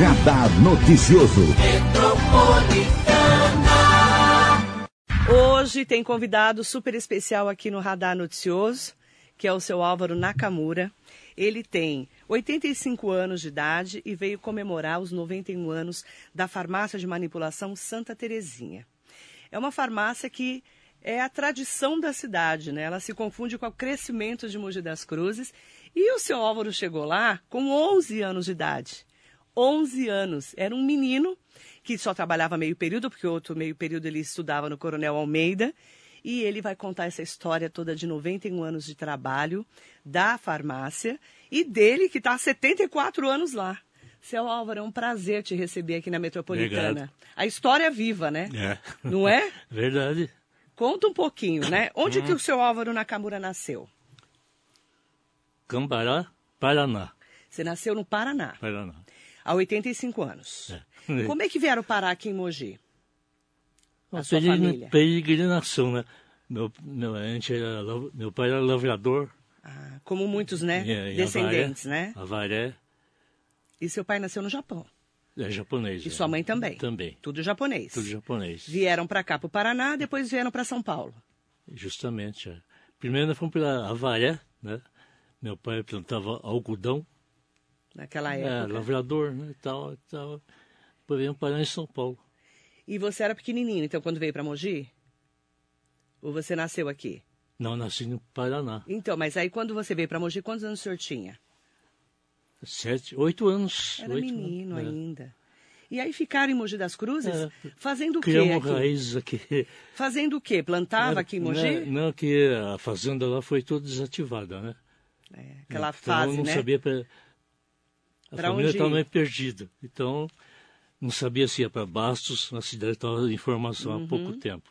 Radar Noticioso. Hoje tem convidado super especial aqui no Radar Noticioso, que é o seu Álvaro Nakamura. Ele tem 85 anos de idade e veio comemorar os 91 anos da farmácia de manipulação Santa Terezinha. É uma farmácia que é a tradição da cidade, né? Ela se confunde com o crescimento de Mogi das Cruzes. E o seu Álvaro chegou lá com 11 anos de idade. 11 anos. Era um menino que só trabalhava meio período, porque outro meio período ele estudava no Coronel Almeida. E ele vai contar essa história toda de 91 anos de trabalho da farmácia e dele que está há 74 anos lá. Seu Álvaro, é um prazer te receber aqui na Metropolitana. Obrigado. A história é viva, né? É. Não é? Verdade. Conta um pouquinho, né? Onde que o seu Álvaro Nakamura nasceu? Cambará, Paraná. Você nasceu no Paraná, Paraná. Há 85 anos. É. Como é que vieram parar aqui em Mogi? A sua família? Peregrinação, né? Meu, meu, a gente era, meu pai era lavrador. Ah, como muitos, né? Descendentes, Avaré, né? Avaré E seu pai nasceu no Japão. é japonês. E é. sua mãe também. Também. Tudo japonês. Tudo japonês. Vieram para cá, para o Paraná, depois vieram para São Paulo. Justamente. é. Primeiro nós fomos para Avaré, né? Meu pai plantava algodão. Naquela É, época. lavrador, né? E tal, e tal. Viemos parar em São Paulo. E você era pequenininho, então, quando veio para Mogi? Ou você nasceu aqui? Não, nasci no Paraná. Então, mas aí quando você veio para Mogi, quantos anos o senhor tinha? Sete, oito anos. Era oito menino anos, é. ainda. E aí ficaram em Mogi das Cruzes É. fazendo o quê Criamos aqui? raízes aqui. Fazendo o quê? Plantava aqui em Mogi? Não, não, que a fazenda lá foi toda desativada, né? É, aquela então, fase, não né? sabia pra... A Pra família estava meio perdida. Então, não sabia se ia para Bastos, na cidade estava em formação Uhum. há pouco tempo.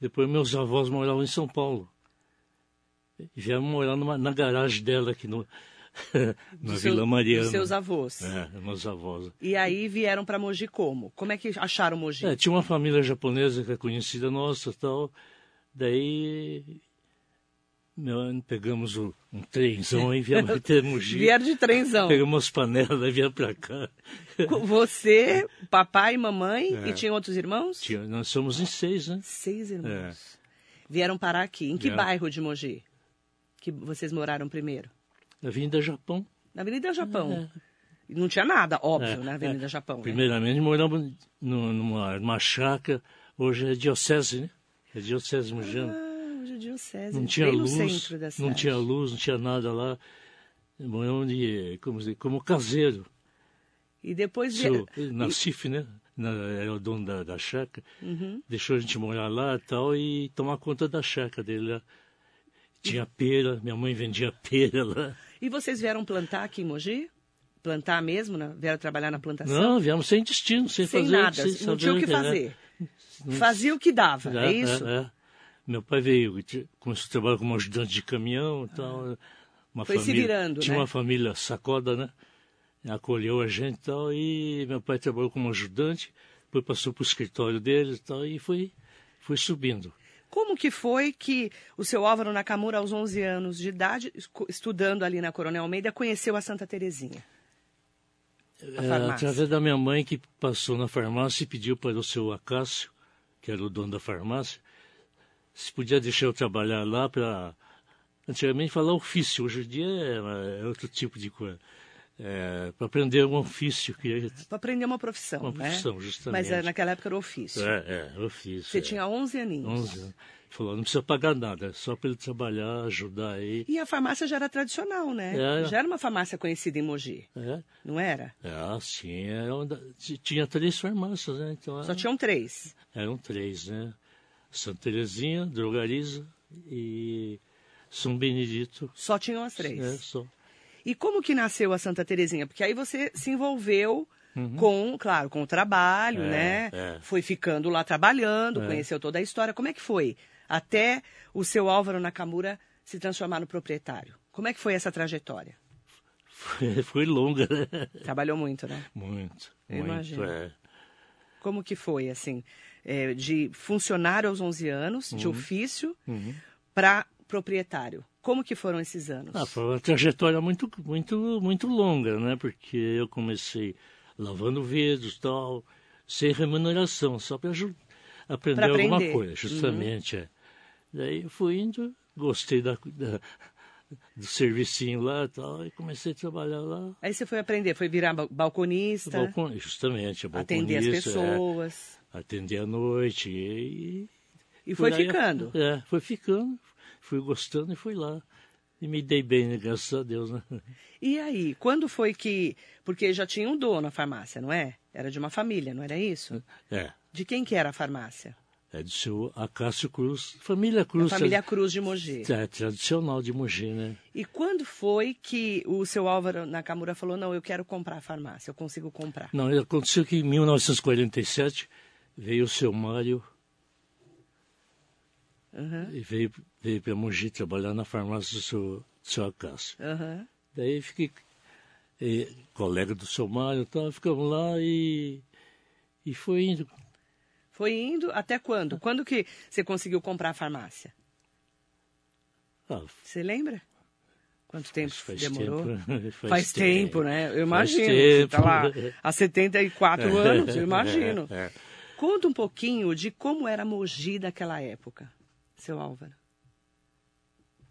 Depois meus avós moravam em São Paulo. Vieram morar numa, na garagem dela aqui no, na seu- Vila Mariana. Dos seus avós. É, meus avós. E aí vieram para Mogi como? Como é que acharam Mogi? É, tinha uma família japonesa que é conhecida nossa tal. Daí meu, pegamos o- um trenzão e viemos até Mogi. Vieram de trenzão. Pegamos umas panelas e viemos pra cá. Você, papai, mamãe É. e tinha outros irmãos? Tinha- nós somos em seis, né? Seis irmãos. É. Vieram parar aqui. Em que Vieram. bairro de Mogi? Que vocês moraram primeiro? Na Vinda Japão. Na Avenida Japão. Não tinha nada, óbvio, É, na Avenida é. Japão. né? Primeiramente moramos no- numa, numa chácara, hoje é diocese, né? É diocese mojana. Ah, é diocese. não tinha luz, não tinha luz, não tinha nada lá. Moramos de, como, como caseiro. E depois... Seu vie- Nassif, né? Na, era o dono da, da chácara. Uhum. Deixou a gente morar lá e tal e tomar conta da chácara dele lá. Tinha pera, minha mãe vendia pera lá. E vocês vieram plantar aqui em Mogi? Plantar mesmo? Né? Vieram trabalhar na plantação? Não, viemos sem destino, sem, Sem fazer. nada, sem não tinha o que fazer. Fazia o que dava, é, É, isso? é, é. Meu pai veio, começou a trabalhar como ajudante de caminhão e tal. Uma. Foi se família, virando, Tinha né? uma família sacoda, né? Acolheu a gente e tal. E meu pai trabalhou como ajudante, depois passou para o escritório dele e tal. E foi, foi subindo. Como que foi que o seu Álvaro Nakamura, aos 11 anos de idade, estudando ali na Coronel Almeida, conheceu a Santa Terezinha? A É, através da minha mãe que passou na farmácia e pediu para o seu Acácio, que era o dono da farmácia, se podia deixar eu trabalhar lá para. Antigamente falar ofício, hoje em dia é, é outro tipo de coisa. É, para aprender um ofício que Para aprender uma profissão, Uma né? profissão, justamente. Mas naquela época era ofício. é, é ofício. Você é. tinha 11 aninhos. 11 anos. Falou, não precisa pagar nada, é só para ele trabalhar, ajudar aí. E a farmácia já era tradicional, né? É. Já era uma farmácia conhecida em Mogi, É, não era? é sim, é onda- tinha três farmácias, né? Então, Só era- tinham três. Eram três, né? Santa Terezinha, Drogariza e São Benedito. Só tinham as três. É, só. E como que nasceu a Santa Terezinha? Porque aí você se envolveu com, claro, com o trabalho, Uhum. É, né? é. Foi ficando lá trabalhando, É. conheceu toda a história. Como é que foi? Até o seu Álvaro Nakamura se transformar no proprietário. Como é que foi essa trajetória? Foi, foi longa, né? Trabalhou muito, né? Muito, Eu muito. É. Como que foi, assim, é, de funcionário aos 11 anos, Uhum. de ofício, para proprietário? Como que foram esses anos? Ah, foi uma trajetória muito, muito, muito longa, né? Porque eu comecei lavando vidros tal, sem remuneração, só para aprender, Pra alguma aprender. coisa, justamente. É. Daí eu fui indo, gostei da, da- do servicinho lá e tal, e comecei a trabalhar lá. Aí você foi aprender, foi virar ba- balconista, Balcon, justamente, atender as balconista, é, atender à noite. E, E foi aí, ficando. É, foi ficando, fui gostando e fui lá. E me dei bem, né, graças a Deus, né? E aí, quando foi que. Porque já tinha um dono a farmácia, não é? Era de uma família, não era isso? É, De quem que era a farmácia? é do seu Acácio Cruz, família A Cruz. família Cruz de Mogi. É, tradicional de Mogi, né? E quando foi que o seu Álvaro Nakamura falou: não, eu quero comprar a farmácia, eu consigo comprar? Não, aconteceu que em 1947 veio o seu Mário Aham, e veio, veio para Mogi trabalhar na farmácia do seu, do seu Acácio. aham. Daí fiquei eh, colega do seu Mário e tal, ficamos lá e, e foi indo. Foi indo até quando? Quando que você conseguiu comprar a farmácia? Ah, Você lembra? Quanto tempo faz demorou? tempo. Faz, tempo, né? Eu Faz imagino. Você tá tempo. lá há 74 anos, eu imagino. Conta um pouquinho de como era Mogi daquela época, seu Álvaro.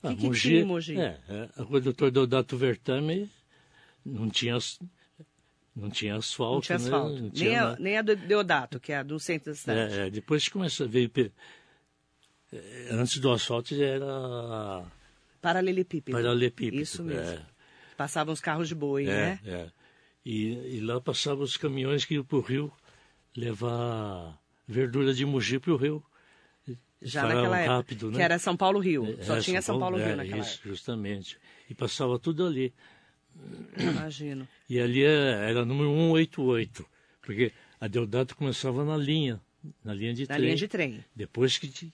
Ah, que tinha em Mogi? É, é, a rua Doutor Deodato Vertame não tinha, não tinha asfalto. Não tinha né? asfalto. Não nem, tinha a, nada. nem a do Deodato, que é a do centro da cidade. É, é, depois que começou a pe- é, Antes do asfalto já era Paralelepípedo. paralelepípedo. Isso mesmo. É, Passavam os carros de boi, né? E, e lá passavam os caminhões que iam para o rio levar verdura de Mogi para o rio. Já naquela época. rápido, né? Que era São Paulo-Rio. Só É, tinha São Paulo-Rio é, naquela isso, justamente. E passava tudo ali. época. Imagino. E ali é- era número 188, porque a Deodato começava na linha, na linha de Na trem. linha de trem. Depois que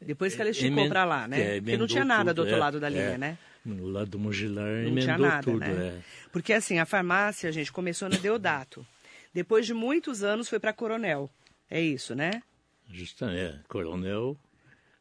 Depois que ela esticou para lá, né? é, Porque não tinha nada do tudo, outro é, lado da linha, é. né? no lado do Mogilar Não emendou tinha nada, tudo. né? é. Porque assim, a farmácia, gente, começou na Deodato. Depois de muitos anos foi para Coronel. É isso, né? Justa, é, Coronel.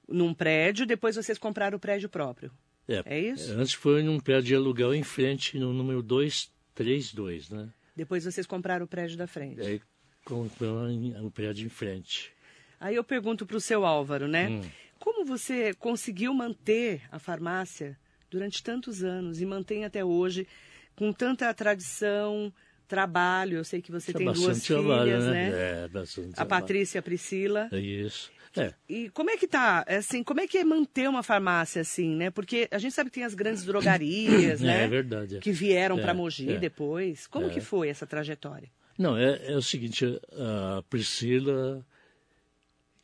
Num prédio, depois vocês compraram o prédio próprio. É, É isso? Antes foi num prédio de aluguel em frente, no número 232, né? Depois vocês compraram o prédio da frente. Aí comprou em- o prédio em frente. Aí eu pergunto para o seu Álvaro, né? Hum. Como você conseguiu manter a farmácia durante tantos anos e mantém até hoje com tanta tradição, trabalho? Eu sei que você tem duas bastante trabalho, filhas, né? né? É, bastante A. Patrícia e a Priscila. É isso. É, E como é que tá, assim, como é que é manter uma farmácia assim, né? Porque a gente sabe que tem as grandes drogarias, é, né? é verdade. Que vieram É, para Mogi é. depois. Como que foi essa trajetória? Não, é, é o seguinte, a Priscila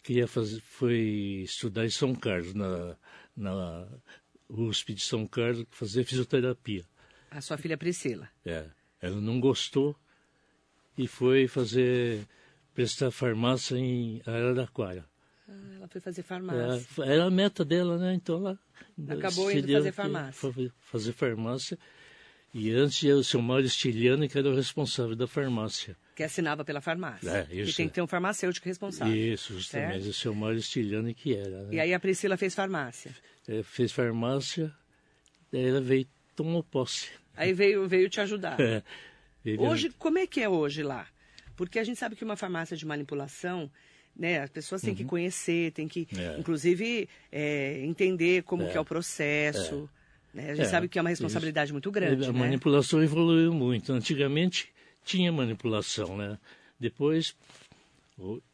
queria fazer, foi estudar em São Carlos, na, na USP de São Carlos, fazer fisioterapia. A sua filha Priscila. É, ela não gostou e foi fazer, prestar farmácia em Araraquara. Ah, ela foi fazer farmácia. Era a meta dela, né? Então ela Acabou indo fazer farmácia. Fazer farmácia. E antes era o seu Mário Stiliano, que era o responsável da farmácia. Que assinava pela farmácia. É, Que isso. tem que ter um farmacêutico responsável. Isso, justamente. O seu Mário Stiliano que era. Né? E aí a Priscila fez farmácia. É, fez farmácia, daí ela veio tomou posse. Aí veio, veio te ajudar. É, Hoje, como é que é hoje lá? Porque a gente sabe que uma farmácia de manipulação, né, as pessoas têm que conhecer, têm que, Uhum. É. inclusive, é, entender como É. que é o processo. né? A gente É, sabe que é uma responsabilidade muito grande, a né? manipulação evoluiu muito. Antigamente tinha manipulação, né? Depois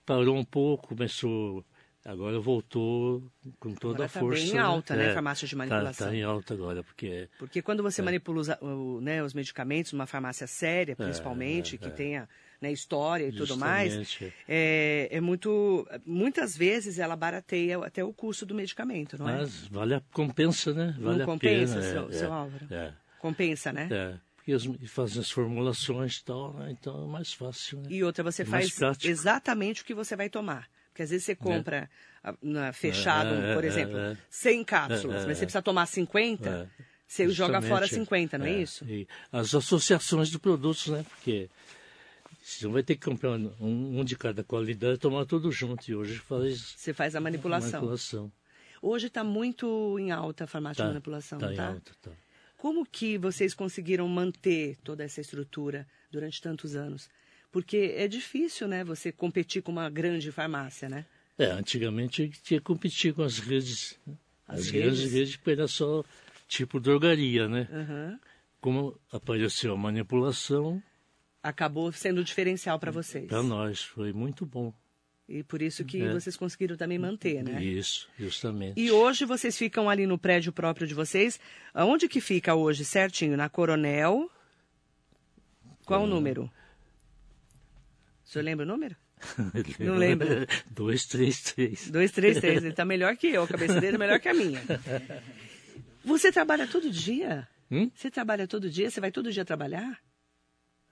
parou um pouco, começou. Agora voltou com toda Agora a tá força. bem alta, né, É, a farmácia de tá- manipulação. Tá, em alta agora, porque Porque quando você manipula os, o- né, os medicamentos numa farmácia séria, principalmente, é, que é. tenha né, história e tudo mais, Justamente. é, é muito. Muitas vezes ela barateia até o custo do medicamento, não é? Mas vale a compensa, né? Vale não a compensa, pena. seu, é, seu é, Álvaro? É, Compensa, né? é. Porque e fazem as formulações e tal, né? então é mais fácil, né? E outra, você É faz exatamente o que você vai tomar. Porque às vezes você compra ah, na- fechado, É, é, por é, exemplo, é. 100 cápsulas, É, é, mas você é. precisa tomar 50, É. você joga fora Justamente, 50, não é, isso? E as associações de produtos, né? Porque você não vai ter que comprar um, um de cada qualidade e tomar tudo junto. E hoje faz Você faz a manipulação. manipulação. Hoje está muito em alta a farmácia Tá, de manipulação, tá em tá? alta, tá. Como que vocês conseguiram manter toda essa estrutura durante tantos anos? Porque é difícil, né, você competir com uma grande farmácia, né? É, antigamente tinha que competir com as redes, as, as grandes redes, redes que era só tipo drogaria, né? Uhum. Como apareceu a manipulação... Acabou sendo diferencial para vocês. Para nós, foi muito bom. E por isso que é. vocês conseguiram também manter, né? Isso, justamente. E hoje vocês ficam ali no prédio próprio de vocês. Onde que fica hoje, certinho? Na Coronel. Qual o número? O senhor lembra o número? Não lembra? 233. 233. Ele está melhor que eu. A cabeça dele é melhor que a minha. Você trabalha todo dia? Hum? Você trabalha todo dia? Você vai todo dia trabalhar?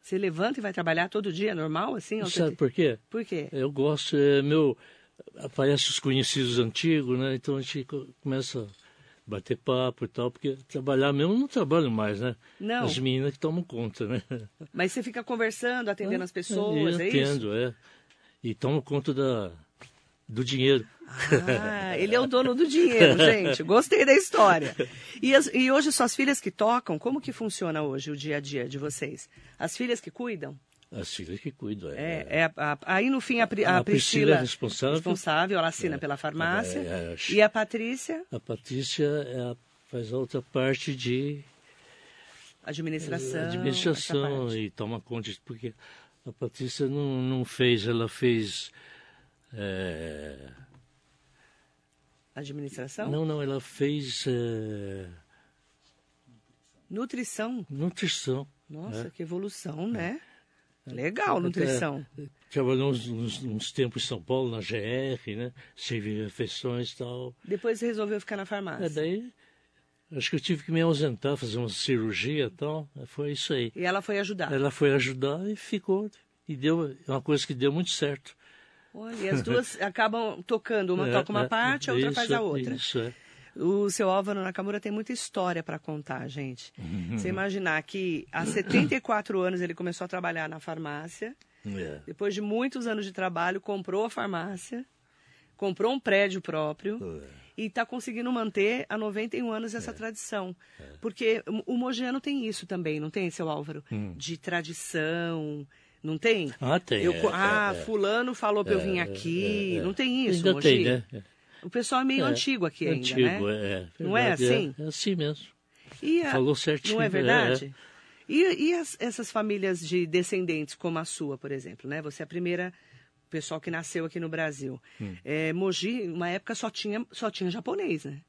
Você levanta e vai trabalhar todo dia, normal, assim? Sabe por quê? Por quê? Eu gosto, é, meu, aparece os conhecidos antigos, né? Então a gente começa bater papo e tal, porque trabalhar mesmo não trabalho mais, né? Não. As meninas que tomam conta, né? Mas você fica conversando, atendendo as pessoas, é, é isso? Atendo, é. E tomo conta da, do dinheiro. Ah, ele é o dono do dinheiro, gente. Gostei da história. E, as, e hoje suas filhas que tocam, como que funciona hoje o dia a dia de vocês? As filhas que cuidam? As filhas que cuidam, é. é, é a, a, aí no fim a, a, a Priscila, Priscila é responsável. responsável, ela assina é, pela farmácia. É, é, e a Patrícia? A Patrícia é faz a outra parte de administração. Administração e toma conta porque a Patrícia não, não fez, ela fez. Administração? Não, não, ela fez. Nutrição. Nutrição. Nossa, que evolução, né? Legal, nutrição. Trabalhou uns, uns, uns, tempos em São Paulo, na GR, né? Servir refeições e tal. Depois resolveu ficar na farmácia. É, daí, acho que eu tive que me ausentar, fazer uma cirurgia e tal. Foi isso aí. E ela foi ajudar? Ela foi ajudar e ficou. E deu é uma coisa que deu muito certo. Olha, e as duas acabam tocando. Uma é, toca uma é, parte, a outra isso, faz a outra. Isso, é. O seu Álvaro Nakamura tem muita história para contar, gente. Uhum. Você imaginar que há 74 anos ele começou a trabalhar na farmácia. Yeah. Depois de muitos anos de trabalho, comprou a farmácia, comprou um prédio próprio yeah. e está conseguindo manter há 91 anos essa Yeah. tradição. Porque o Mogiano tem isso também, não tem, seu Álvaro? Hum. De tradição. Não tem? Ah, tem. Eu, é, ah, é, fulano falou para eu vir é, aqui. é, é. Não tem isso, Ainda Mogi? tem, né? O pessoal é meio É, antigo aqui ainda, Antigo, né? é. Não é verdade, assim? É, é assim mesmo. A- Falou certinho. Não é é, verdade? E, e as- essas famílias de descendentes como a sua, por exemplo, né? Você é a primeira pessoal que nasceu aqui no Brasil. Hum. É, Mogi, uma época só tinha, só tinha japonês, né?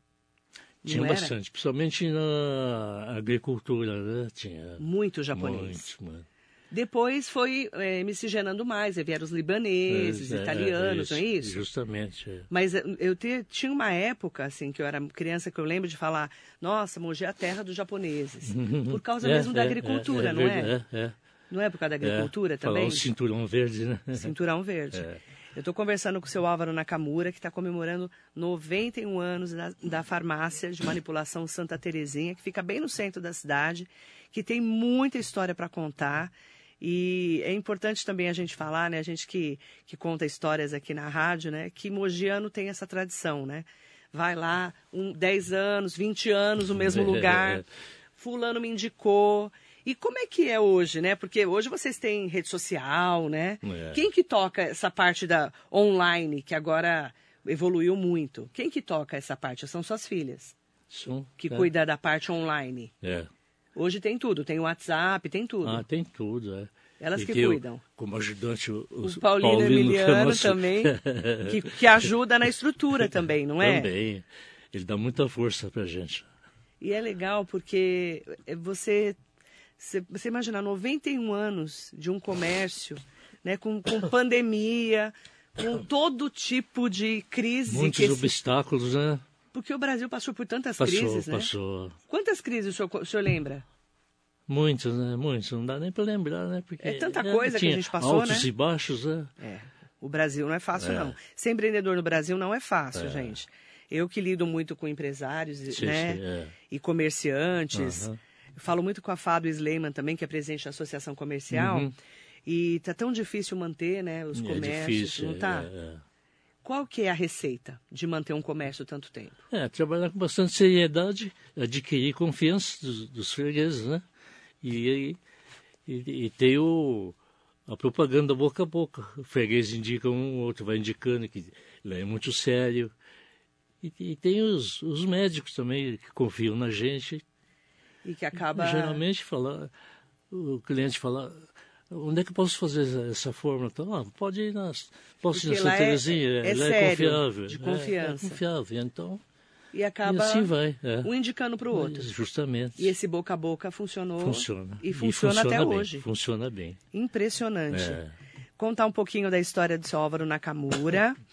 Tinha Não era? bastante, principalmente na agricultura, né? Tinha Muito japonês. muito, mano. Depois foi é, miscigenando mais, vieram os libaneses, É, é, italianos, não é isso? Justamente. é. Mas eu te- tinha uma época, assim, que eu era criança, que eu lembro de falar, nossa, Mogi é a terra dos japoneses. Por causa É, mesmo da é, agricultura, é, não é? É, é. Não é por causa da agricultura é. também? Falar o cinturão verde, né? Cinturão Verde. É. Eu estou conversando com o seu Álvaro Nakamura, que está comemorando 91 anos da, da farmácia de manipulação Santa Terezinha, que fica bem no centro da cidade, que tem muita história para contar. E é importante também a gente falar, né, a gente que, que conta histórias aqui na rádio, né, que Mogiano tem essa tradição, né? Vai lá, um, 10 anos, 20 anos no mesmo lugar, fulano me indicou. E como é que é hoje, né? Porque hoje vocês têm rede social, né? É. Quem que toca essa parte da online, que agora evoluiu muito? Quem que toca essa parte? São suas filhas, São, que é. cuida da parte online. É. Hoje tem tudo, tem o WhatsApp, tem tudo. Ah, tem tudo, é. Elas E que cuidam. como ajudante o, O Paulino, Emiliano Camacho. também, que, que ajuda na estrutura também, não é? Também. Ele dá muita força pra gente. E é legal porque você, você, você imagina 91 anos de um comércio, né, com, com pandemia, com todo tipo de crise. Muitos que esse- obstáculos, né? Porque o Brasil passou por tantas Passou, crises, né? passou. Quantas crises o senhor, o senhor lembra? Muitos, né? Muitos. Não dá nem pra lembrar, né? Porque É tanta coisa que a gente passou, altos né? e baixos, né? É, o Brasil não é fácil, É. não. Ser empreendedor no Brasil não é fácil, É. gente. Eu que lido muito com empresários Sim, né, sim, é. e comerciantes. Eu falo muito com a Fábio Sleiman também, que é presidente da Associação Comercial. Uhum. E tá tão difícil manter né, os É comércios, difícil. não tá? é, é. Qual que é a receita de manter um comércio tanto tempo? É, trabalhar com bastante seriedade, adquirir confiança dos, dos fregueses, né? E, e, e ter o, a propaganda boca a boca. O freguês indica um, o outro vai indicando que ele é muito sério. E, e tem os, os médicos também que confiam na gente. E que acaba... Geralmente fala, o cliente fala, onde é que eu posso fazer essa fórmula? Então, ah, pode ir nas, posso Porque ir na Santa é- Terezinha, é é sério, confiável. de É, confiança. É, confiável, então, E acaba e assim vai. É. um indicando para o outro. Justamente. E esse boca a boca funcionou. Funciona. E funciona, até bem, hoje. Funciona bem. Impressionante. É. Contar um pouquinho da história do seu Álvaro Nakamura.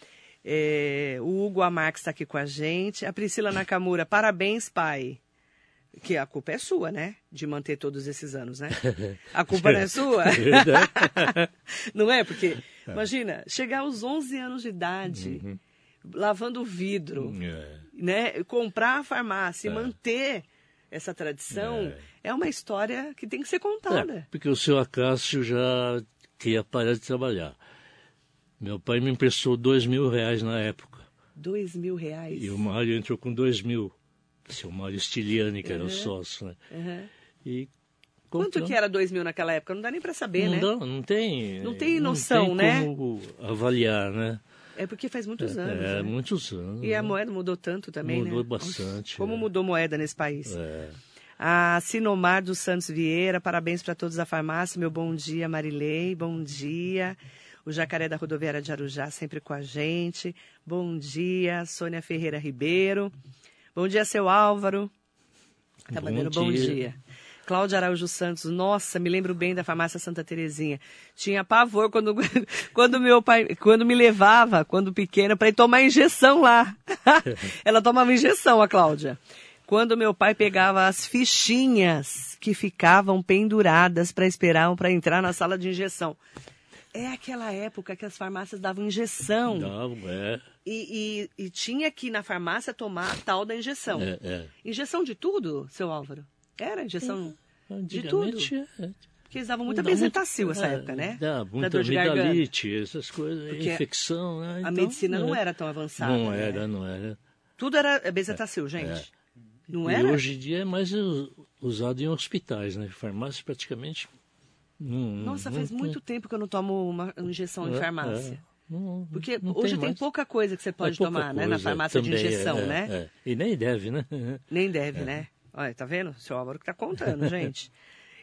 É, o Hugo Amarx está aqui com a gente. A Priscila Nakamura, parabéns, pai. Que a culpa é sua, né? De manter todos esses anos, né? A culpa não é sua? Não é? Porque, imagina, chegar aos 11 anos de idade, Uhum. lavando vidro, É. né? Comprar a farmácia e manter essa tradição É. é. uma história que tem que ser contada. É, porque o seu Acácio já queria parar de trabalhar. Meu pai me emprestou dois mil reais na época. Dois mil reais. E o Mário entrou com dois mil. Seu Mário Stiliani, que era o sócio, né? Uhum. E Quanto que era dois mil naquela época? Não dá nem para saber, não, né? dá, não tem. Não tem noção, não né? tem como avaliar, né? É porque faz muitos anos. é, né? muitos anos. E a né? moeda mudou tanto também, Mudou né? bastante, Como é. mudou moeda nesse país. É. A Sinomar dos Santos Vieira, parabéns para todos da farmácia. Meu bom dia, Marilei, bom dia. O Jacaré da Rodoviária de Arujá sempre com a gente. Bom dia, Sônia Ferreira Ribeiro. Bom dia, seu Álvaro. Tá Bom mandando bom dia. dia. Cláudia Araújo Santos, nossa, me lembro bem da farmácia Santa Terezinha. Tinha pavor quando, quando meu pai, quando me levava, quando pequena, para ir tomar injeção lá. Ela tomava injeção, a Cláudia. Quando meu pai pegava as fichinhas que ficavam penduradas para esperar para entrar na sala de injeção. É aquela época que as farmácias davam injeção. Não, é, E, e- e tinha que ir na farmácia tomar a tal da injeção. é, é. Injeção de tudo, seu Álvaro? Era injeção de tudo. É. Porque eles davam muita Dá muito- bezetacil essa é, época, né? Dá, muita amidalite, essas coisas, Porque infecção, né? A Então, medicina não é. era tão avançada. Não né? era, não era. Tudo era bezetacil, gente. Não E era? hoje em dia é mais usado em hospitais, né? Farmácia praticamente não. Nossa, não faz tem- muito tempo que eu não tomo uma injeção em é, farmácia. é. Não- Porque não hoje tem, mais. pouca coisa que você pode É tomar, né? Na farmácia de injeção, é, né? é. E nem deve, né? Nem deve, né? Olha, tá vendo? Seu Álvaro que tá contando, gente.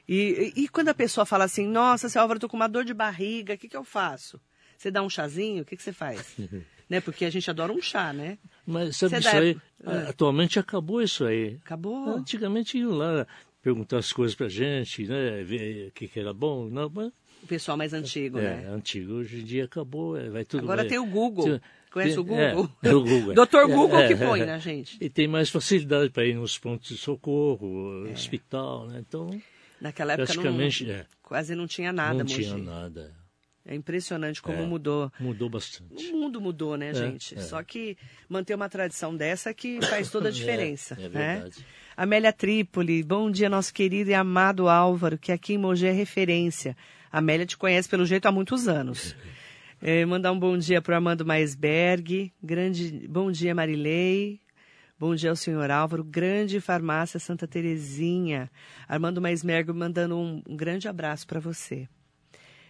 E, e, e quando a pessoa fala assim, nossa, seu Álvaro, eu tô com uma dor de barriga, o que, que eu faço? Você dá um chazinho? O que, que você faz? né? Porque a gente adora um chá, né? Mas sabe Você isso dá- aí? É. Atualmente acabou isso aí. Acabou. Antigamente lá perguntar as coisas pra gente, né? Ver o que, que era bom. Não, mas O pessoal mais antigo, é, né? antigo. Hoje em dia acabou, é, vai tudo. Agora vai- tem o Google. Tem- Conhece o é, Google? é o Google. Doutor É, Google é, que é, põe, é. né, gente? E tem mais facilidade para ir nos pontos de socorro, hospital, né? Então, Naquela época não, praticamente, é, quase não tinha nada, não Mogi. tinha nada. É impressionante como É. mudou. Mudou O bastante. mundo mudou, né, gente? é. Só que manter uma tradição dessa que faz toda a diferença, é né? Amélia Trípoli, bom dia, nosso querido e amado Álvaro, que aqui em Mogi é referência. Amélia te conhece pelo jeito há muitos anos. É, mandar um bom dia para o Armando Maisberg, grande, bom dia Marilei, bom dia ao senhor Álvaro, grande farmácia Santa Terezinha. Armando Maisberg mandando um, um grande abraço para você.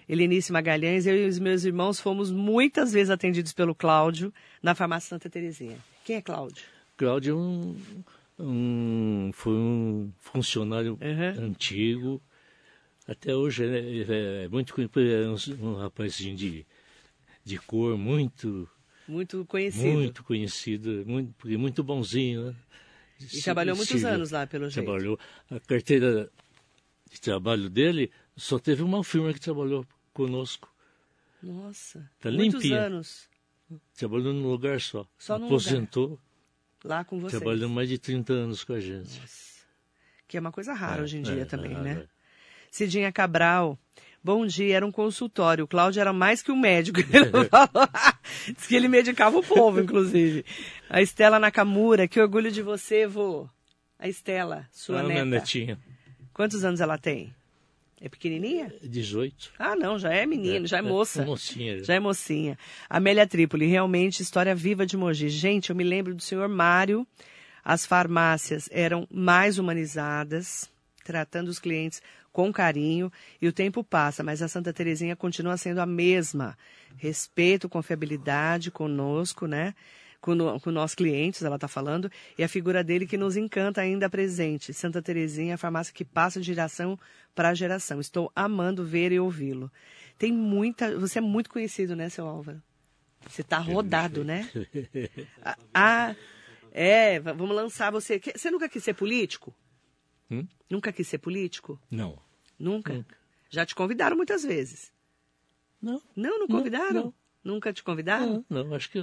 Helenice Magalhães, eu e os meus irmãos fomos muitas vezes atendidos pelo Cláudio na farmácia Santa Terezinha. Quem é Cláudio? Cláudio é um, um- foi um funcionário Uhum. antigo. Até hoje é, é muito conhecido, é um, um rapazinho de, de cor muito, Muito conhecido. muito conhecido, muito, muito bonzinho, né? E trabalhou muitos Silvio. anos lá, pelo jeito. Trabalhou. A carteira de trabalho dele só teve uma firma que trabalhou conosco. Nossa, Tá muitos limpinha. anos Trabalhou num lugar só. Só num Aposentou, lá com vocês. trabalhou mais de 30 anos com a gente. Que é uma coisa rara É, hoje em dia é, também, é, né? é. Cidinha Cabral, bom dia, era um consultório. O Cláudio era mais que um médico. Ele falou. Diz que ele medicava o povo, inclusive. A Estela Nakamura, que orgulho de você, vô. A Estela, sua Ah, neta. minha netinha. Quantos anos ela tem? É pequenininha? 18. Ah, não, já é menino, já é moça. É mocinha. Já é mocinha. Amélia Trípoli, realmente história viva de Mogi. Gente, eu me lembro do senhor Mário. As farmácias eram mais humanizadas, tratando os clientes com carinho, e o tempo passa, mas a Santa Terezinha continua sendo a mesma. Respeito, confiabilidade conosco, né? Com, no, com nossos clientes, ela está falando, e a figura dele que nos encanta ainda presente. Santa Terezinha, a farmácia que passa de geração para geração. Estou amando ver e ouvi-lo. Tem muita. Você é muito conhecido, né, seu Álvaro? Você está rodado, né? Ah, ah, é, vamos lançar você. Você nunca quis ser político? Hum? Nunca quis ser político? Não. Nunca? Nunca. Já te convidaram muitas vezes? Não. Não, não convidaram? Não, não. Nunca te convidaram? Não, não, acho que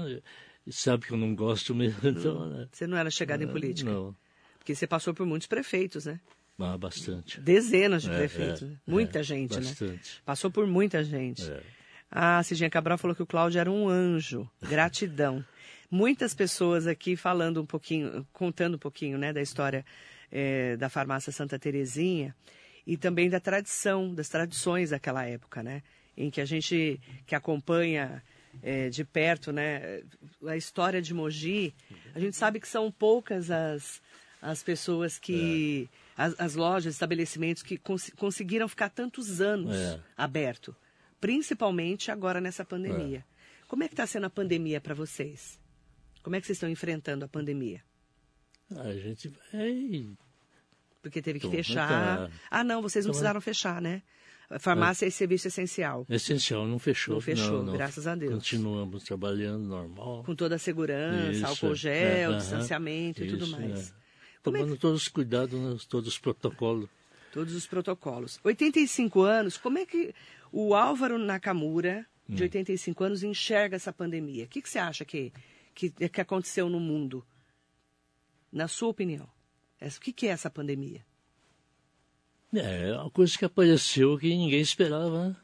sabe que eu não gosto mesmo, então, né? Você não era chegado em política? Não. Porque você passou por muitos prefeitos, né? Ah, bastante. Dezenas de É, prefeitos. é, né? muita é, gente, né? bastante. Passou por muita gente. É. A Cidinha Cabral falou que o Cláudio era um anjo. Gratidão. Muitas pessoas aqui falando um pouquinho, contando um pouquinho, né, da história eh, da farmácia Santa Terezinha e também da tradição, das tradições daquela época, né, em que a gente que acompanha eh, de perto, né, a história de Mogi, a gente sabe que são poucas as as pessoas que as, as lojas, estabelecimentos que cons- conseguiram ficar tantos anos É. aberto, principalmente agora nessa pandemia. Como é que está sendo a pandemia para vocês? Como é que vocês estão enfrentando a pandemia? A gente vai. Porque teve que Então, fechar. tá. Ah, não, vocês não Então, precisaram fechar, né? A farmácia é serviço essencial. Essencial, não fechou. Não fechou, não. graças a Deus. Continuamos trabalhando normal. Com toda a segurança, Isso, álcool é, gel, aham, distanciamento e tudo isso, mais. é. É Tomando todos os cuidados, né, todos os protocolos. Todos os protocolos. 85 anos, como é que o Álvaro Nakamura, de 85 anos, enxerga essa pandemia? O que, que você acha que, que, que aconteceu no mundo? Na sua opinião. O que, que é essa pandemia? É, uma coisa que apareceu que ninguém esperava, né?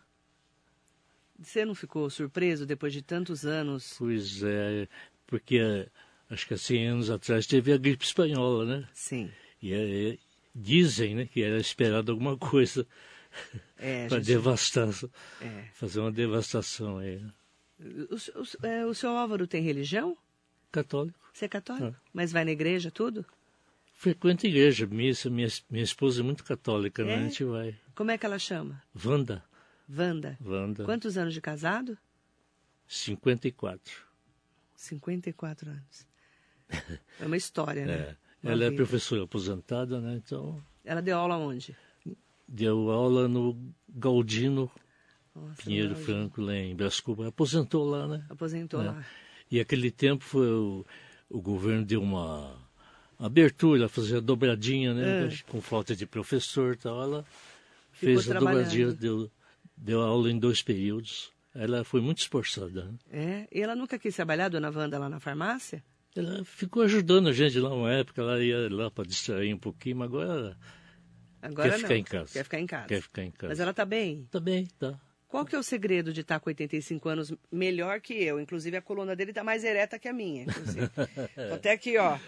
Você não ficou surpreso depois de tantos anos? Pois é, porque eh, acho que há 100 anos atrás teve a gripe espanhola, né? Sim. E eh, dizem né, que era esperado alguma coisa É, para gente, devastar, é. fazer uma devastação aí. né? O, o, é, o seu Álvaro tem religião? Católico. Você é católico? É. Mas vai na igreja, tudo? Frequenta a igreja, missa, minha, minha esposa é muito católica, né? É? A gente vai. Como é que ela chama? Wanda, Wanda. Wanda, Quantos anos de casado? 54. 54 anos. É uma história, né? É. Ela é professora aposentada, né? Então, Ela deu aula onde? deu aula no Galdino Nossa, Pinheiro ela Franco, lá em Brás Cubas. Aposentou lá, né? Aposentou É. lá. E aquele tempo foi o, o governo deu uma abertura, fazia dobradinha, né? É. Com falta de professor e tal. Ela Ficou fez a dobradinha, deu, deu aula em dois períodos. Ela foi muito esforçada. né? É? E ela nunca quis trabalhar, dona Wanda, lá na farmácia? Ela ficou ajudando a gente lá uma época, ela ia lá para distrair um pouquinho, mas agora Agora quer ficar não. em casa. Quer ficar em casa. quer ficar em casa. Mas ela está bem. Tá bem, tá. Qual que é o segredo de estar com 85 anos melhor que eu? Inclusive, a coluna dele está mais ereta que a minha. até aqui, ó.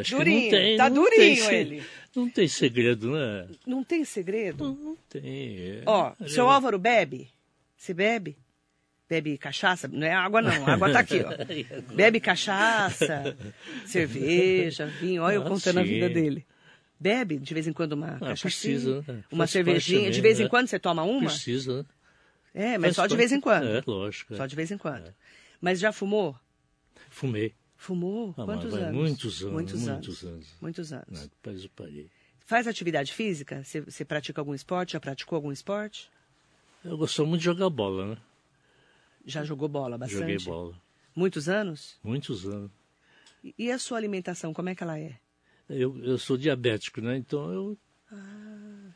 Acho Durinho, tem, tá durinho tem se- ele. Não tem segredo, né? Não tem segredo? Não, não tem. é. Ó, Ele seu é- Álvaro bebe? Você bebe? Bebe cachaça? Não é água, não. A água tá aqui, ó. Bebe cachaça, cerveja, vinho. Olha eu Ah, contando a vida dele. Bebe de vez em quando uma Ah, cachaçinha, precisa, né? uma Faz cervejinha. parte De também, vez em né? quando você toma uma? Precisa, né? É, mas Faz só de vez em quando. É, lógico. é. Só de vez em quando. Mas já fumou? Fumei. Fumou? Ah, Quantos anos? Muitos anos. Muitos, Muitos anos. anos. Muitos anos. Não, depois eu parei. Faz atividade física? Você, você pratica algum esporte? Já praticou algum esporte? Eu gostava muito de jogar bola, né? Já jogou bola bastante? Joguei bola. Muitos anos? Muitos anos. E- a sua alimentação, como é que ela é? Eu, eu sou diabético, né? Então eu.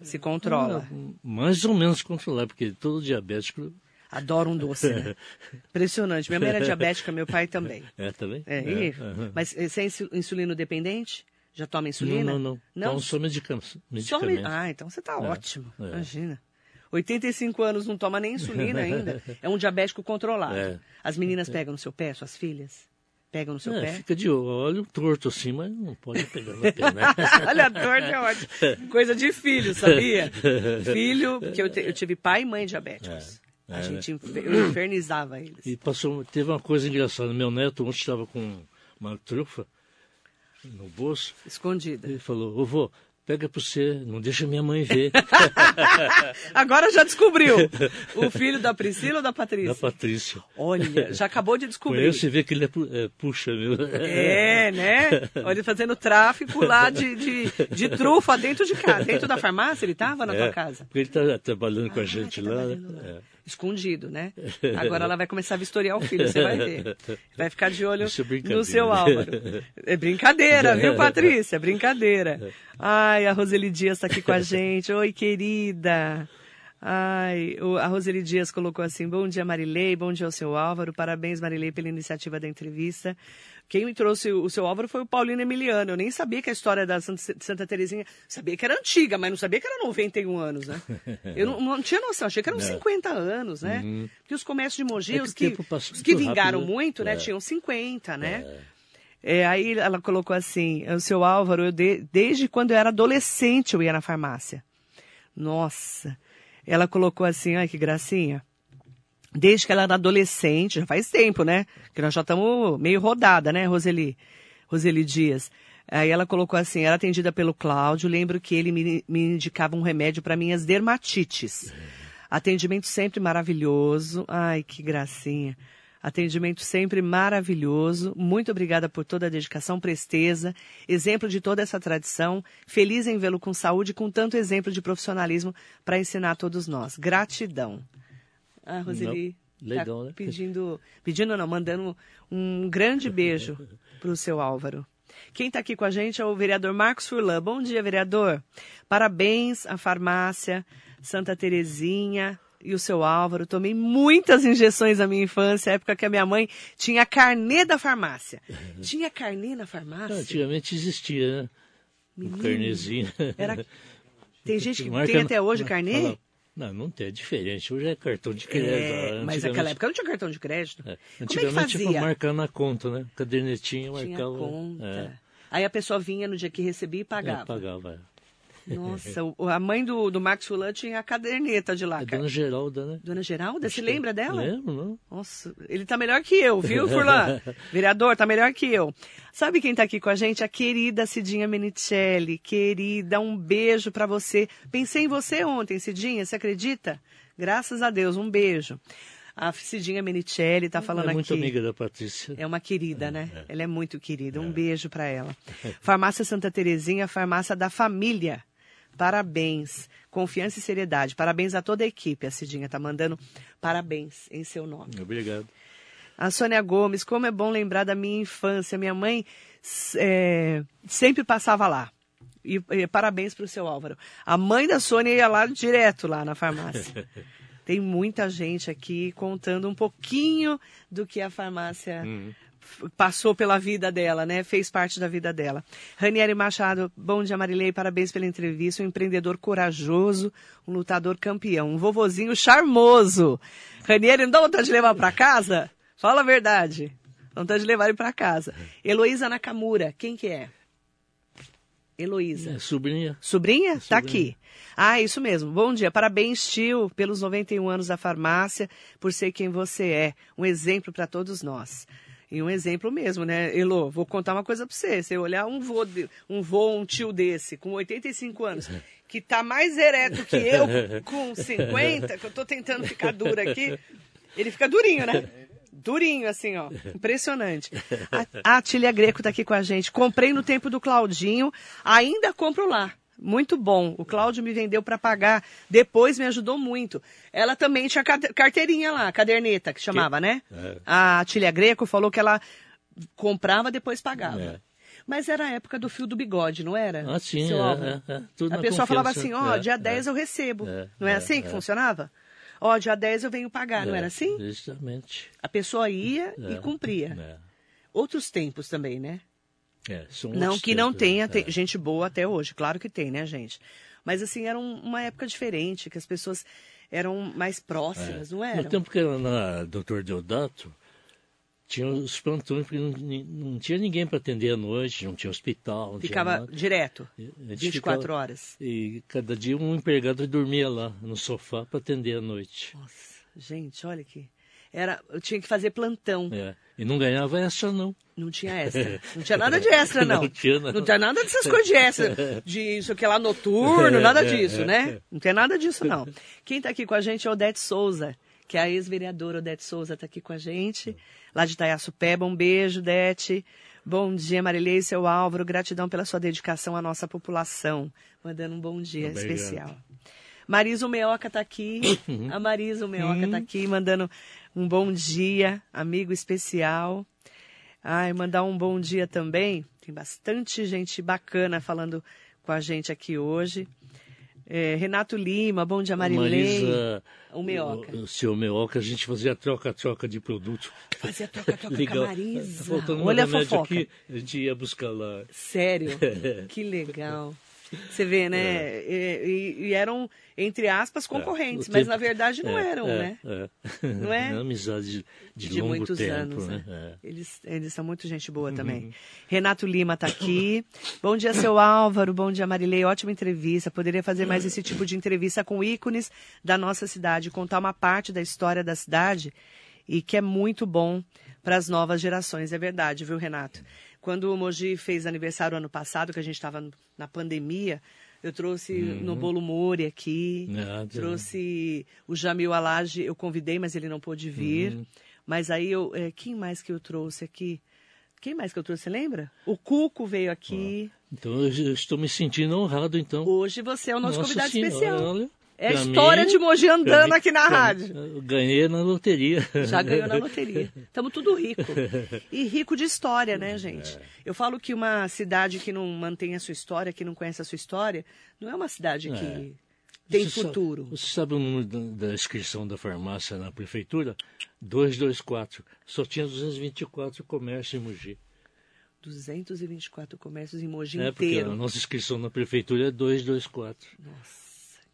Se controla? Ah, mais ou menos controlar, porque todo diabético. Adoro um doce, né? Impressionante. Minha mãe era diabética, meu pai também. É, também? É, e- aham. Mas eh, você é insu- insulino dependente? Já toma Não, insulina? não, não. Não? Então só medicam- Só medicamento. Ah, então você tá ótimo. é. Imagina. 85 anos não toma nem insulina ainda. É um diabético controlado. É. As meninas pegam no seu pé, suas filhas? Pegam no seu É, pé? fica de olho torto assim, mas não pode pegar no pé, né? Olha, torto é ótimo. Coisa de filho, sabia? Filho, porque eu, te- eu tive pai e mãe diabéticos. É, A é, gente eu infernizava eles. E passou, teve uma coisa engraçada. Meu neto ontem estava com uma trufa no bolso. Escondida. Ele falou, ô vô, pega pra você, não deixa minha mãe ver. Agora já descobriu. O filho da Priscila ou da Patrícia? da Patrícia. Olha, já acabou de descobrir. Conhece e vê que ele é, é, puxa, meu. É, né? Olha, ele fazendo tráfico lá de, de, de trufa dentro de casa. Dentro da farmácia ele estava na É, tua casa? Porque ele está trabalhando com a Ah, gente tá lá. né? Escondido, né? Agora ela vai começar a vistoriar o filho, você vai ver. Vai ficar de olho é no seu Álvaro. É brincadeira, viu, Patrícia? Brincadeira. Ai, a Roseli Dias está aqui com a gente. Oi, querida. Ai, a Roseli Dias colocou assim: Bom dia, Marilei. Bom dia ao seu Álvaro. Parabéns, Marilei, pela iniciativa da entrevista. Quem me trouxe o seu Álvaro foi o Paulino Emiliano. Eu nem sabia que a história da Santa, Santa Terezinha. Sabia que era antiga, mas não sabia que era 91 anos, né? Eu não, não tinha noção, achei que eram 50 anos, né? Porque os comércios de Mogi, É que os que, os que vingaram rápido, né? muito, né? É. Tinham 50, né? É, aí ela colocou assim: o seu Álvaro, eu de- desde quando eu era adolescente eu ia na farmácia. Nossa. Ela colocou assim, ai que gracinha. Desde que ela era adolescente, já faz tempo, né? Que nós já estamos meio rodada, né, Roseli? Roseli Dias. Aí ela colocou assim, era atendida pelo Cláudio, lembro que ele me, me indicava um remédio para minhas dermatites. Atendimento sempre maravilhoso. Ai, que gracinha. Atendimento sempre maravilhoso. Muito obrigada por toda a dedicação, presteza, exemplo de toda essa tradição. Feliz em vê-lo com saúde com tanto exemplo de profissionalismo para ensinar a todos nós. Gratidão. Ah, Roseli. Não, legal, tá né? Pedindo, pedindo não, mandando um grande beijo para o seu Álvaro. Quem está aqui com a gente é o vereador Marcos Furlan. Bom dia, vereador. Parabéns à farmácia Santa Terezinha e o seu Álvaro. Tomei muitas injeções na minha infância, época que a minha mãe tinha carnê da farmácia. Tinha carnê na farmácia? Antigamente existia, né? Um Menino, carnezinho. Era... Tem gente que Marca tem até hoje na- carnê? Não, não tem, é diferente. Hoje é cartão de crédito. É, mas Antigamente- naquela época não tinha cartão de crédito. é. Como é que Antigamente fazia? para marcar na conta, né? Cadernetinha Tinha marcava. conta. É, Aí a pessoa vinha no dia que recebia e é, pagava. É. Nossa, a mãe do, do Max Fulan tinha a caderneta de lá. Cara. dona Geralda, né? Dona Geralda, Acho se que- lembra dela? Lembro, não? Nossa, ele tá melhor que eu, viu, Furlan? Vereador, tá melhor que eu. Sabe quem tá aqui com a gente? A querida Cidinha Menicelli. Querida, um beijo pra você. Pensei em você ontem, Cidinha, você acredita? Graças a Deus, um beijo. A Cidinha Menicelli tá falando é muito aqui. amiga da Patrícia. É uma querida, né? Ela é muito querida. Um beijo para ela. Farmácia Santa Terezinha, farmácia da família. Parabéns. Confiança e seriedade. Parabéns a toda a equipe. A Cidinha tá mandando parabéns em seu nome. Obrigado. A Sônia Gomes, como é bom lembrar da minha infância. Minha mãe é, sempre passava lá. E, e parabéns para o seu Álvaro. A mãe da Sônia ia lá direto lá na farmácia. Tem muita gente aqui contando um pouquinho do que a farmácia f- passou pela vida dela, né? Fez parte da vida dela. Ranieri Machado, bom dia, Marilei. Parabéns pela entrevista. Um empreendedor corajoso, um lutador campeão, um vovozinho charmoso. Ranieri, não dá vontade de levar para casa? Fala a verdade. Dá vontade de levar ele para casa. Heloísa Nakamura, quem que é? Heloísa. É, sobrinha. Sobrinha? Tá Sobrinha. aqui. Ah, isso mesmo. Bom dia. Parabéns, tio, pelos 91 anos da farmácia, por ser quem você é. Um exemplo para todos nós. E um exemplo mesmo, né, Elo? Vou contar uma coisa para você. Você olhar um vô, um vô, um tio desse, com 85 anos, que tá mais ereto que eu, com 50, que eu tô tentando ficar dura aqui, ele fica durinho, né? Durinho, assim, ó. Impressionante. A, a Tília Greco tá aqui com a gente. Comprei no tempo do Claudinho, ainda compro lá. Muito bom. O Cláudio me vendeu para pagar. Depois me ajudou muito. Ela também tinha carteirinha lá, caderneta, que chamava, né? É. A Tília Greco falou que ela comprava, depois pagava. É. Mas era a época do fio do bigode, não era? Ah, sim, é, é, é. A pessoa falava assim, ó, É, dia é. 10 eu recebo. Não é, assim que funcionava? Ó, dia 10 eu venho pagar, não era assim? Justamente. A pessoa ia e cumpria. Outros tempos também, né? É, Não que não tempos, tenha né? te- gente boa até hoje, claro que tem, né, gente? Mas assim, era um- uma época diferente, que as pessoas eram mais próximas, não No eram? tempo que era na Doutor Deodato, tinha os plantões, porque não, não tinha ninguém para atender à noite, não tinha hospital. Não Ficava tinha nada. direto, A gente 24 ficava- horas. E cada dia um empregado dormia lá no sofá para atender à noite. Nossa, gente, olha aqui. Era, eu tinha que fazer plantão. É. E não ganhava extra, não. Não tinha extra. Não tinha nada de extra, não. Não tinha, não. Não tinha nada dessas coisas de extra. De isso que lá noturno, nada disso, né? Não tem nada disso, não. Quem tá aqui com a gente é Odete Souza, que é a ex-vereadora Odete Souza tá aqui com a gente, lá de Itaiaçupeba. Um beijo, Odete. Bom dia, Marilei e seu Álvaro. Gratidão pela sua dedicação à nossa população. Mandando um bom dia Obrigado. especial. Marisa Meoca tá aqui. A Marisa Meoca tá aqui, mandando um bom dia, amigo especial. Ai, mandar um bom dia também. Tem bastante gente bacana falando com a gente aqui hoje. É, Renato Lima, bom dia, Marilei. Marisa, O Meoca. O, o seu Meoca, a gente fazia troca-troca de produto. Fazia troca-troca com a. Marisa. Tá faltando Olha um a fofoca. aqui, a gente ia buscar lá. Sério? que legal. Você vê, né? E, e- e eram, entre aspas, concorrentes, É, mas tempo- na verdade não é, eram, é, né? É. Não é? Uma amizade de, de, de muitos tempo, anos, né? né? É. Eles, eles são muito gente boa também. Uhum. Renato Lima está aqui. Bom dia, seu Álvaro. Bom dia, Marilei. Ótima entrevista. Poderia fazer mais esse tipo de entrevista com ícones da nossa cidade, contar uma parte da história da cidade e que é muito bom para as novas gerações. É verdade, viu, Renato? Quando o Mogi fez aniversário ano passado, que a gente estava na pandemia, eu trouxe no Bolo Mori aqui, Uhum. Ah, trouxe o Jamil Alage, eu convidei, mas ele não pôde vir. Uhum. Mas aí eu. é, quem mais que eu trouxe aqui? Quem mais que eu trouxe, você lembra? O Cuco veio aqui. Então eu estou me sentindo honrado, então. Hoje você é o nosso Nossa convidado Senhora, especial. olha, é a história mim- de Mogi andando mim- aqui na rádio. Eu ganhei na loteria. Já ganhou na loteria. Estamos tudo rico. E rico de história, né, gente? É. Eu falo que uma cidade que não mantém a sua história, que não conhece a sua história, não é uma cidade que tem Você futuro. você sabe o número da, inscrição da farmácia na prefeitura? 224. Só tinha 224 comércios em Mogi. 224 comércios em Mogi É, porque inteiro. a nossa inscrição na prefeitura é 224.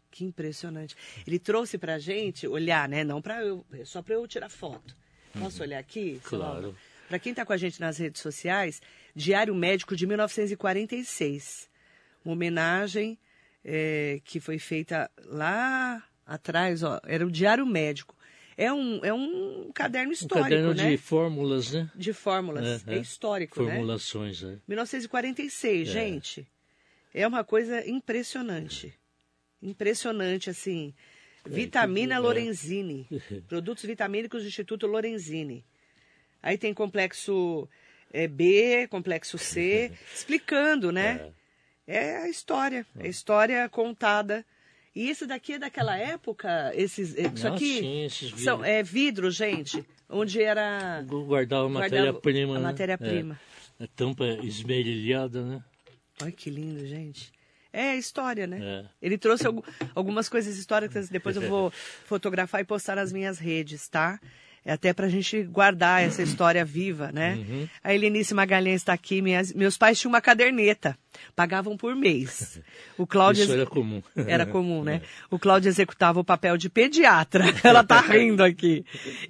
Que impressionante. Ele trouxe pra gente olhar, né? Não para eu, é só para eu tirar foto. Posso olhar aqui? Claro. Pra quem tá com a gente nas redes sociais, Diário Médico de 1946. Uma homenagem é, que foi feita lá atrás, ó, era o Diário Médico. É um, é um caderno Um histórico, caderno né? de fórmulas, né? De fórmulas. É, É, é. histórico, né? Formulações, é. 1946, gente. É uma coisa impressionante. Impressionante, assim. Vitamina é. Lorenzini. Produtos vitamínicos do Instituto Lorenzini. Aí tem complexo eh, B, complexo C, explicando, né? É a história. É a história contada. E isso daqui é daquela época? Esses, isso Ah, aqui sim, esses são, vidros. é vidro, gente. Onde era Guardava a matéria-prima. a né? matéria-prima. É. A tampa esmerilhada, né? Olha que lindo, gente. É a história, né? É. Ele trouxe algu- algumas coisas históricas, depois eu vou fotografar e postar nas minhas redes, tá? É até pra gente guardar essa história viva, né? Uhum. A Helenice Magalhães está aqui. Minhas- meus pais tinham uma caderneta. Pagavam por mês. O Cláudio... Isso era comum. Era comum, né? O Cláudio executava o papel de pediatra. Ela tá rindo aqui.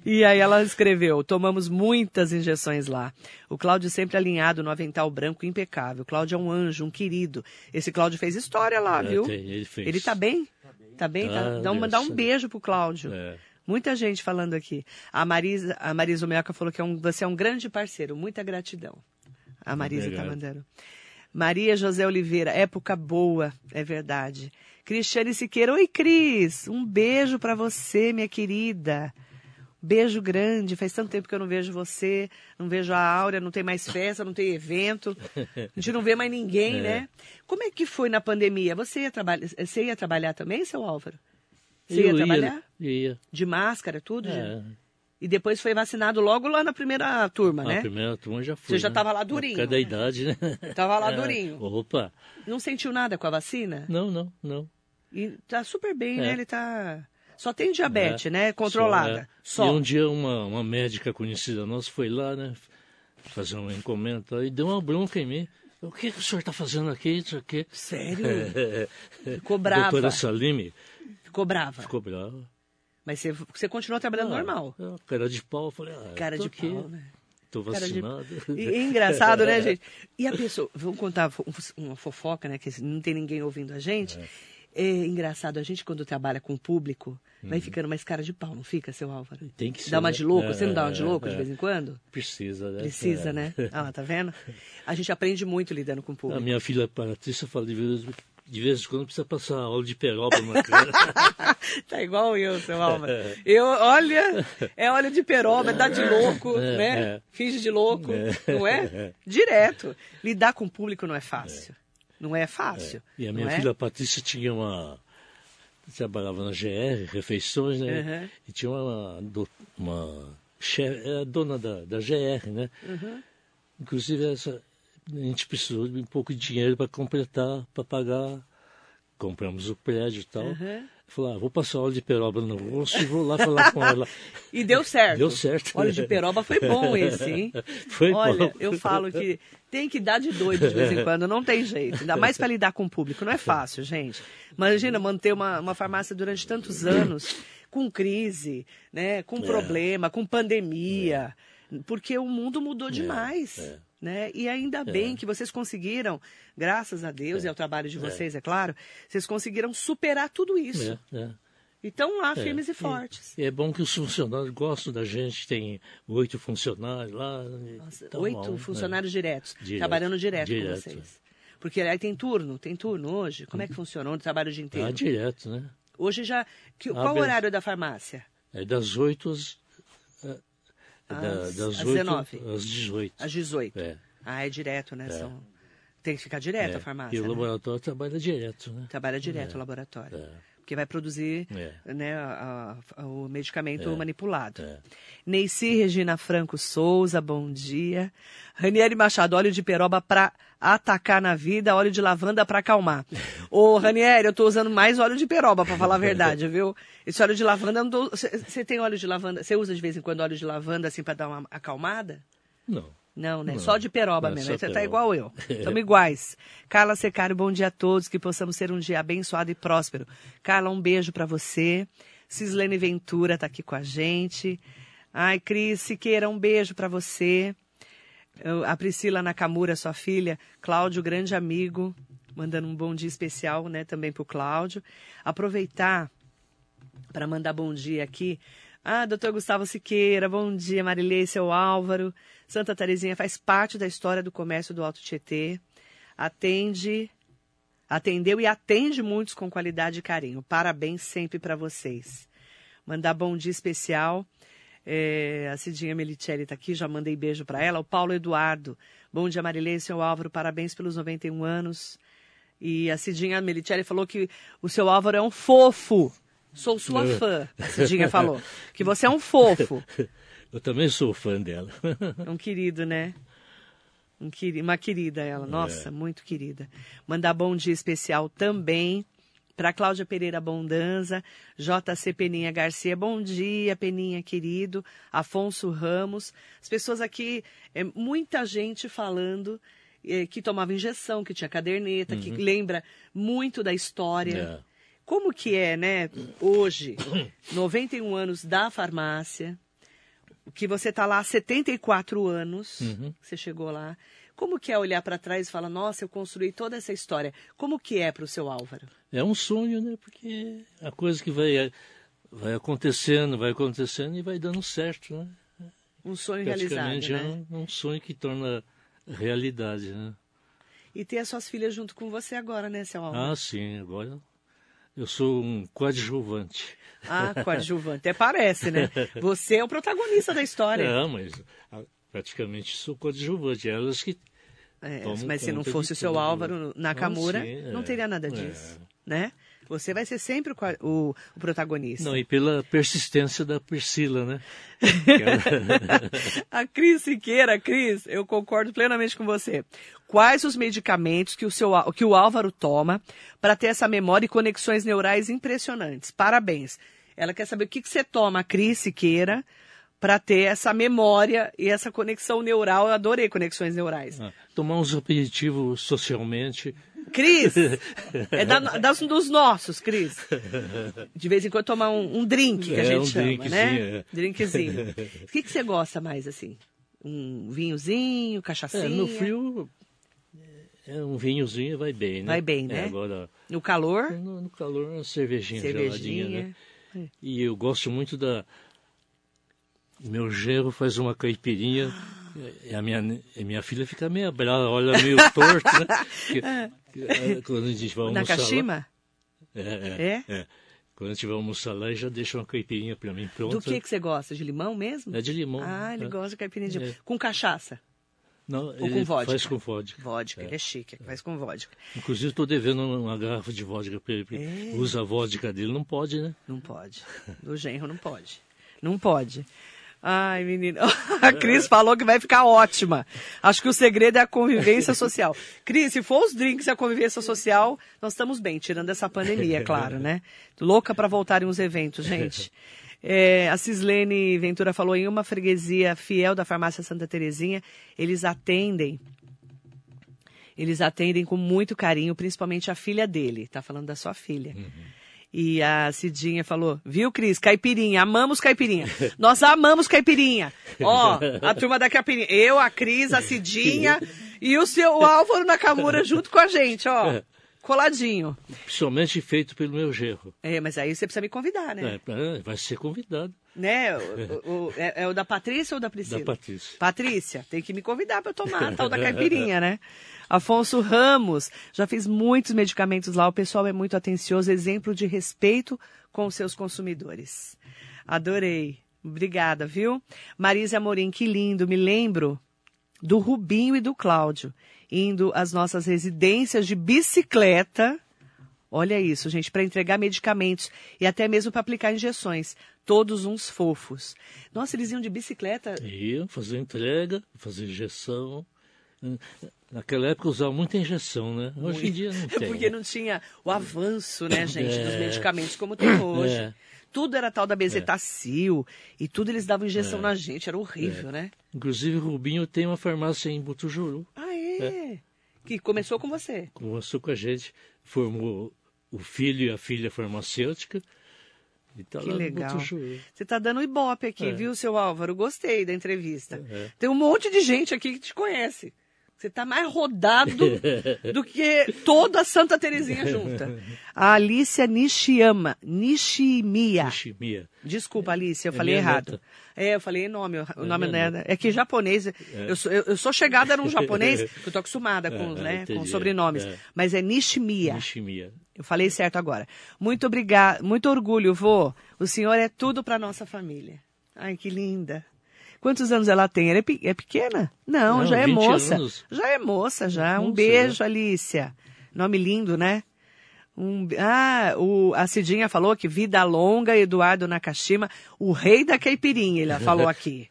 E aí ela escreveu: tomamos muitas injeções lá. O Cláudio sempre alinhado no avental branco impecável. O Cláudio é um anjo, um querido. Esse Cláudio fez história lá, É, viu? ele fez. Ele tá bem? Tá bem? Tá Tá, Dá um, dá a um beijo pro Cláudio. É. Muita gente falando aqui. A Marisa, a Marisa Meoca falou que é um, você é um grande parceiro. Muita gratidão. A Marisa tá Obrigado. mandando. Maria José Oliveira, época boa, é verdade. Cristiane Siqueira, oi Cris, um beijo pra você, minha querida. Beijo grande, faz tanto tempo que eu não vejo você, não vejo a Áurea, não tem mais festa, não tem evento, a gente não vê mais ninguém, É. né? Como é que foi na pandemia? Você ia, traba você ia trabalhar também, seu Álvaro? Você Eu ia trabalhar? Ia. De máscara, tudo? É. já? E depois foi vacinado logo lá na primeira turma, A né? primeira turma já foi. Você já né? tava lá durinho, Por causa da né? idade, né? Tava lá É. durinho. Opa. Não sentiu nada com a vacina? Não, não, não. E tá super bem, É. né? Ele tá. Só tem diabetes, É. né? Controlada. Só, Só. é. E um dia uma, uma médica conhecida nossa foi lá, né? Fazer uma encomenda e deu uma bronca em mim. O que, que o senhor está fazendo aqui? Isso aqui. Sério? É. Ficou brava. Doutora Salime Ficou brava. ficou brava. Mas você, você continuou trabalhando normal. Ah, cara de pau, eu falei, ah, Cara de aqui. pau, né? Tô vacinado. De... E, e engraçado, né, gente? E a pessoa, vamos contar uma fofoca, né, que não tem ninguém ouvindo a gente. É. É engraçado, a gente quando trabalha com o público, uhum. vai ficando mais cara de pau, não fica, seu Álvaro? Tem que ser. Dá uma de louco? É, Você não dá uma de louco é, de vez em quando? Precisa, né? Precisa, né? Ah, tá vendo? A gente aprende muito lidando com o público. A minha filha Patrícia fala de vez, de vez em quando precisa passar aula de peroba na cara. tá igual eu, seu Álvaro. Eu, olha, é óleo de peroba, dá de louco, é, né? É. Finge de louco, é. não é? Direto. Lidar com o público não é fácil. Não é fácil. E a minha filha? Patrícia tinha uma. Trabalhava na GR, refeições, né? Uhum. E tinha uma. uma chefe, é a dona da, da GR, né? Uhum. Inclusive, essa, a gente precisou de um pouco de dinheiro para completar, para pagar. Compramos o prédio e tal. Uhum. Falei, ah, vou passar óleo de peroba no rosto e vou lá falar com ela. e deu certo. Deu certo. Óleo de peroba foi bom esse, hein? Foi Olha, bom. eu falo que tem que dar de doido de vez em quando, não tem jeito. Ainda mais para lidar com o público. Não é fácil, gente. Imagina manter uma, uma farmácia durante tantos anos, com crise, né? com é. problema, com pandemia. É. Porque o mundo mudou é, demais. É. Né? E ainda bem que vocês conseguiram, graças a Deus e ao trabalho de vocês, é, claro, vocês conseguiram superar tudo isso. Então lá, firmes e fortes. E é bom que os funcionários gostam da gente, tem oito funcionários lá. Nossa, tá oito mal, funcionários diretos, direto, trabalhando direto, direto, com vocês. Porque aí tem turno, tem turno hoje? Como é que funciona? Onde trabalha o dia inteiro? Ah, direto, né? Hoje já. Que, qual o horário da farmácia? É das oito às. Às, das às 8 19. às 18. Às 18. É. Ah, é direto, né? É. São... Tem que ficar direto é. a farmácia. E o né? laboratório trabalha direto, né? Trabalha direto o é. laboratório. É porque vai produzir é. né, a, a, o medicamento é. manipulado. É. Neici Regina Franco Souza, bom dia. Ranieri Machado, óleo de peroba para atacar na vida, óleo de lavanda para acalmar. Ô, Ranieri, eu estou usando mais óleo de peroba, para falar a verdade, viu? Esse óleo de lavanda, você tem óleo de lavanda, você usa de vez em quando óleo de lavanda assim para dar uma acalmada? Não. Não, né? Não, só de peroba mesmo. Você tá igual eu. Estamos iguais. Carla Secário, bom dia a todos. Que possamos ter um dia abençoado e próspero. Carla, um beijo para você. Cislene Ventura tá aqui com a gente. Ai, Cris Siqueira, um beijo para você. A Priscila Nakamura, sua filha. Cláudio, grande amigo. Mandando um bom dia especial, né? Também pro Cláudio. Aproveitar para mandar bom dia aqui. Ah, doutor Gustavo Siqueira, bom dia, Marilei, seu Álvaro. Santa Terezinha faz parte da história do comércio do Alto Tietê. Atende, atendeu e atende muitos com qualidade e carinho. Parabéns sempre para vocês. Mandar bom dia especial. É, a Cidinha Melicelli está aqui, já mandei beijo para ela. O Paulo Eduardo. Bom dia, Marilei, seu Álvaro, parabéns pelos 91 anos. E a Cidinha Melicelli falou que o seu Álvaro é um fofo. Sou sua fã, a Cidinha falou. Que você é um fofo. Eu também sou fã dela. É um querido, né? Um querido, uma querida ela, nossa, é. muito querida. Mandar bom dia especial também para Cláudia Pereira Bondanza, JC Peninha Garcia, bom dia, Peninha querido, Afonso Ramos, as pessoas aqui, é, muita gente falando é, que tomava injeção, que tinha caderneta, uhum. que lembra muito da história. É. Como que é, né, hoje, 91 anos da farmácia, que você está lá há 74 anos, uhum. você chegou lá. Como que é olhar para trás e falar, nossa, eu construí toda essa história. Como que é para o seu Álvaro? É um sonho, né? Porque a coisa que vai, vai acontecendo, vai acontecendo e vai dando certo, né? Um sonho realizado, né? é um, um sonho que torna realidade, né? E ter as suas filhas junto com você agora, né, seu Álvaro? Ah, sim. Agora eu sou um coadjuvante. Ah, coadjuvante. Até parece, né? Você é o protagonista da história. Não, mas praticamente sou coadjuvante. Elas que. É, mas se não fosse o seu tudo. Álvaro Nakamura, não, sim, não teria nada é. disso, é. né? Você vai ser sempre o, o, o, protagonista. Não, e pela persistência da Priscila, né? a Cris Siqueira, Cris, eu concordo plenamente com você. Quais os medicamentos que o, seu, que o Álvaro toma para ter essa memória e conexões neurais impressionantes? Parabéns. Ela quer saber o que, que você toma, Cris Siqueira, para ter essa memória e essa conexão neural. Eu adorei conexões neurais. Ah, tomar uns aperitivos socialmente Cris, é da, das, dos nossos, Cris. De vez em quando tomar um, um drink, que a é, gente um chama, né? É. Drinkzinho. O que, que você gosta mais, assim? Um vinhozinho, cachaçinha? É, no frio, é, um vinhozinho vai bem, né? Vai bem, É, né? agora, No calor? no, no calor, uma cervejinha, Cervejinha. geladinha, né? E eu gosto muito da... Meu genro faz uma caipirinha... E a minha, e minha filha fica meio brava, olha meio torto, né? Que- que, eh, quando a gente vai almoçar lá- Nakashima? É, É? é, é. Quando a gente vai almoçar lá, já deixa uma caipirinha pra mim pronta. Do que, que você gosta? De limão mesmo? É de limão. Ah, ele é. gosta de caipirinha de É. Com cachaça? Não, Ou com vodka? faz com vodka. Vodka, ele é chique, faz com vodka. Inclusive, estou devendo uma garrafa de vodka para ele. É. Usa a vodka dele, não pode, né? Não pode. Do genro não pode. Não pode. Ai, menina. A Cris falou que vai ficar ótima. Acho que o segredo é a convivência social. Cris, se for os drinks e a convivência social, nós estamos bem, tirando essa pandemia, é claro, né? Louca para voltarem os eventos, gente. É, a Cislene Ventura falou em uma freguesia fiel da farmácia Santa Terezinha, eles atendem eles atendem com muito carinho, principalmente a filha dele. Tá falando da sua filha. E a Cidinha falou, viu, Cris? Caipirinha, amamos caipirinha. Nós amamos caipirinha. Ó, a turma da caipirinha. Eu, a Cris, a Cidinha e o seu Álvaro Nakamura junto com a gente, ó. Coladinho. Principalmente feito pelo meu genro. É, mas aí você precisa me convidar, né? É, pra- vai ser convidado Né? O- o- é, é o da Patrícia ou da Priscila? da Patrícia. Patrícia, tem que me convidar para eu tomar a tal da caipirinha, né? Afonso Ramos, já fiz muitos medicamentos lá, o pessoal é muito atencioso, exemplo de respeito com os seus consumidores. Adorei. Obrigada, viu? Marisa Amorim, que lindo, me lembro do Rubinho e do Cláudio indo às nossas residências de bicicleta. Olha isso, gente, para entregar medicamentos e até mesmo para aplicar injeções. Todos uns fofos. Nossa, eles iam de bicicleta. Iam fazer entrega, fazer injeção. Naquela época usava muita injeção, né? Hoje em dia não tem. Porque não tinha o avanço, né, gente, dos É. medicamentos como tem hoje. É. Tudo era tal da bezetacil e tudo eles davam injeção na gente, era horrível, né? Inclusive, o Rubinho tem uma farmácia em Butujuru. Ah, é? Que começou com você. Começou com a gente, formou o filho e a filha farmacêutica. Tá Que legal. Você tá dando ibope aqui, É. viu, seu Álvaro? Gostei da entrevista. É. Tem um monte de gente aqui que te conhece. Você tá mais rodado do que toda a Santa Terezinha junta. A Alicia Nishiyama, Nishimiya. Ishimia. Desculpa, Alice, eu É falei errado. neta. É, eu falei nome, o É nome né, é que japonês, eu, sou, eu, eu sou chegada num japonês, que eu tô acostumada com, É, né, com sobrenomes, é. mas é Nishimiya. Ishimia. Eu falei certo agora. Muito obrigada, muito orgulho, vô. O senhor é tudo para nossa família. Ai, que linda. Quantos anos ela tem? Ela é, pe- é pequena? Não, Não, já é 20 moça. anos. Já é moça, já. Um beijo, Alícia. Nome lindo, né? Um, ah, o, a Cidinha falou que vida longa, Eduardo Nakashima, o rei da caipirinha, ele falou aqui.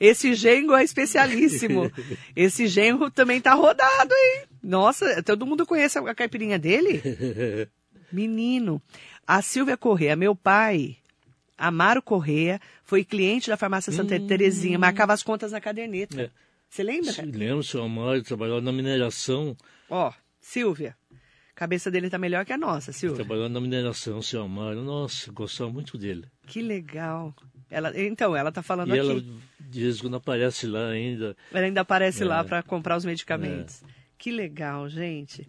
Esse genro é especialíssimo. Esse genro também tá rodado, hein? Nossa, todo mundo conhece a caipirinha dele? Menino. A Silvia Correa, meu pai, Amaro Correa, foi cliente da farmácia Santa Terezinha, marcava as contas na caderneta. É. Você lembra? Se Lembro, seu Amaro trabalhava na mineração. Ó, Silvia. A cabeça dele tá melhor que a nossa, Silvia. Trabalhava na mineração, seu Amaro. Nossa, gostava muito dele. Que legal. Ela, então, ela tá falando E aqui. ela, de vez em quando, aparece lá ainda. Ela ainda aparece É. lá para comprar os medicamentos. Que legal, gente.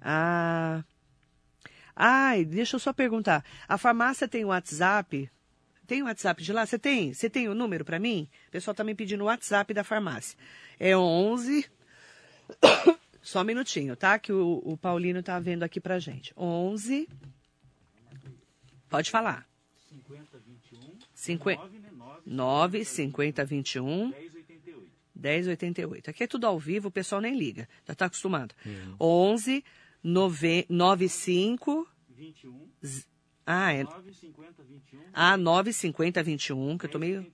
Ah. Ai, deixa eu só perguntar. A farmácia tem WhatsApp? Tem o WhatsApp de lá? Você tem? Você tem o número para mim? O pessoal tá me pedindo o WhatsApp da farmácia. É 11 Só um minutinho, tá? Que o, o Paulino tá vendo aqui pra gente. 11 Pode falar. 50 9 50 21 1088. Aqui é tudo ao vivo, o pessoal nem liga. Já está acostumado. 11 nove, 95 Z- Ah, é. Ah, 950 21, que eu tô meio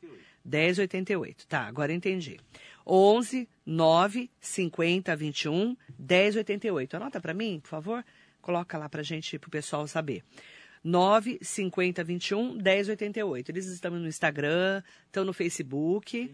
1088. Tá, agora eu entendi. 11 9 50 21 1088. Anota para mim, por favor. Coloca lá pra gente, pro pessoal saber. 9 50 21 1088. Eles estão no Instagram, estão no Facebook,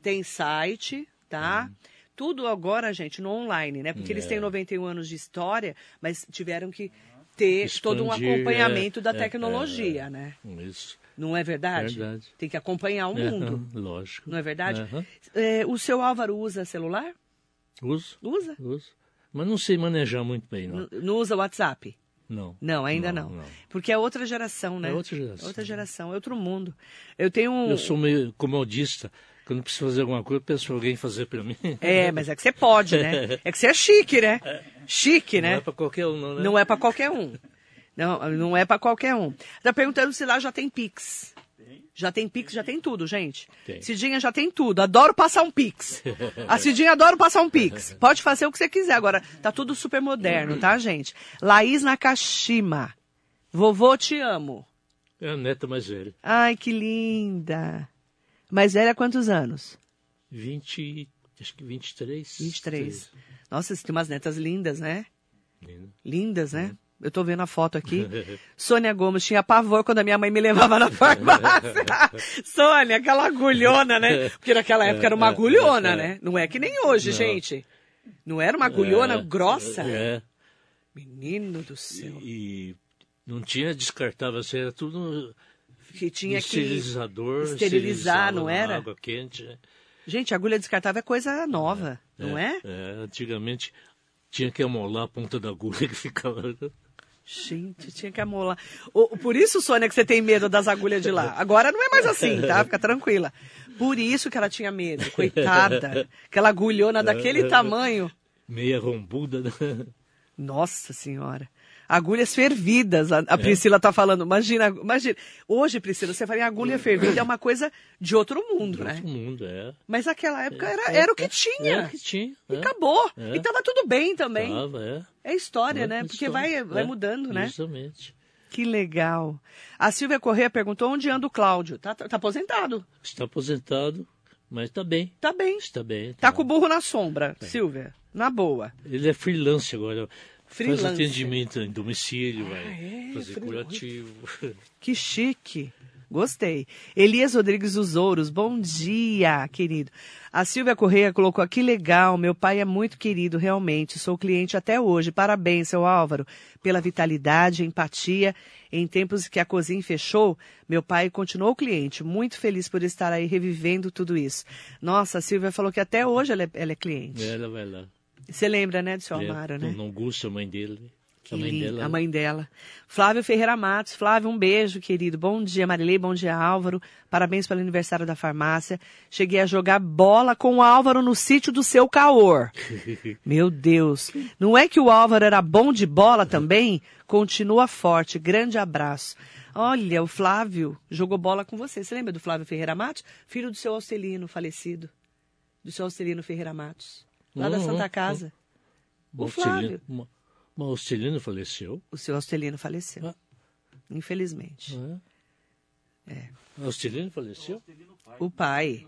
tem site, tá? Tudo agora, gente, no online, né? Porque eles têm 91 anos de história, mas tiveram que ter todo um Expandir, acompanhamento é, da é, tecnologia, é, é. né? Isso. Não é verdade? Verdade. Tem que acompanhar o mundo. É, lógico. Não é verdade? É, o seu Álvaro usa celular? Uso, Usa? uso. Mas não sei manejar muito bem, não. Não usa WhatsApp? Não. Não, ainda não. Não, não. Porque é outra geração, né? É outra geração. Outra geração, é outro mundo. Eu tenho um. Eu sou meio comodista. Quando preciso fazer alguma coisa, eu peço alguém fazer pra mim. É, mas é que você pode, né? É que você é chique, né? Chique, Não né? é pra qualquer um, não, né? Não é pra qualquer um. Não, não é pra qualquer um. Tá perguntando se lá já tem Pix. Já tem Pix, já tem tudo, gente. Tem. Cidinha já tem tudo. Adoro passar um Pix. A Cidinha adora passar um Pix. Pode fazer o que você quiser. Agora, tá tudo super moderno, tá, gente? Laís Nakashima. Vovô, te amo. É a neta mais velha. Ai, que linda. Mais velha, quantos anos? 20, acho que 23. 23. Nossa, você tem umas netas lindas, né? Lindo. Lindas, né? Eu tô vendo a foto aqui. Sônia Gomes tinha pavor quando a minha mãe me levava na farmácia. Sônia, aquela agulhona, né? Porque naquela época era uma agulhona, né? Não é que nem hoje, gente. Não era uma agulhona É, grossa? É. Menino do céu. E não tinha descartável, assim, era tudo Que tinha que... esterilizar, não era? Água quente. Né? Gente, agulha descartável é coisa nova, não é? É, antigamente tinha que amolar a ponta da agulha que ficava. Gente, tinha que amolar. O- por isso, Sônia, que você tem medo das agulhas de lá. Agora não é mais assim, tá? Fica tranquila. Por isso que ela tinha medo, coitada. Aquela agulhona daquele tamanho. Meia rombuda. né? Nossa Senhora. Agulhas fervidas, a, a Priscila tá falando. Imagina, imagina. Hoje, Priscila, você fala em agulha fervida, é uma coisa de outro mundo, né? Todo mundo, é. Mas naquela época era, era o que tinha. Era o que tinha. E é. acabou. É. E tava tudo bem também. Tava, é. É história, É, né? Porque história. vai, vai É, mudando, né? Justamente. Que legal. A Silvia Corrêa perguntou onde anda o Cláudio. Tá, tá, tá aposentado. Está aposentado, mas está bem. Tá bem. Está bem. Tá com o burro na sombra, Silvia. Na boa. Ele é freelance agora. Freelance. Faz atendimento em domicílio, vai é? fazer curativo. Que chique. Gostei. Elias Rodrigues dos Ouros, bom dia, querido. A Silvia Correia colocou aqui legal. Meu pai é muito querido, realmente. Sou cliente até hoje. Parabéns, seu Álvaro, pela vitalidade, empatia. Em tempos que a cozinha fechou, meu pai continuou cliente. Muito feliz por estar aí revivendo tudo isso. Nossa, a Silvia falou que até hoje ela é, ela é cliente. Ela vai lá. Você lembra, né, do seu É, Amaro, né? Dona Augusta, a mãe dele. Que a mãe lindo, dela. a mãe dela. Flávio Ferreira Matos. Flávio, um beijo, querido. Bom dia, Marilei. Bom dia, Álvaro. Parabéns pelo aniversário da farmácia. Cheguei a jogar bola com o Álvaro no sítio do seu Caor. Meu Deus. Não é que o Álvaro era bom de bola também? Continua forte. Grande abraço. Olha, o Flávio jogou bola com você. Você lembra do Flávio Ferreira Matos? Filho do seu Austelino, falecido. Do seu Austelino Ferreira Matos. Lá da Uhum, Santa Casa. O Uma Flávio. Uma, uma Austelino faleceu. O seu Austelino faleceu. Ah. Infelizmente. Não é? A Austelino faleceu? O pai.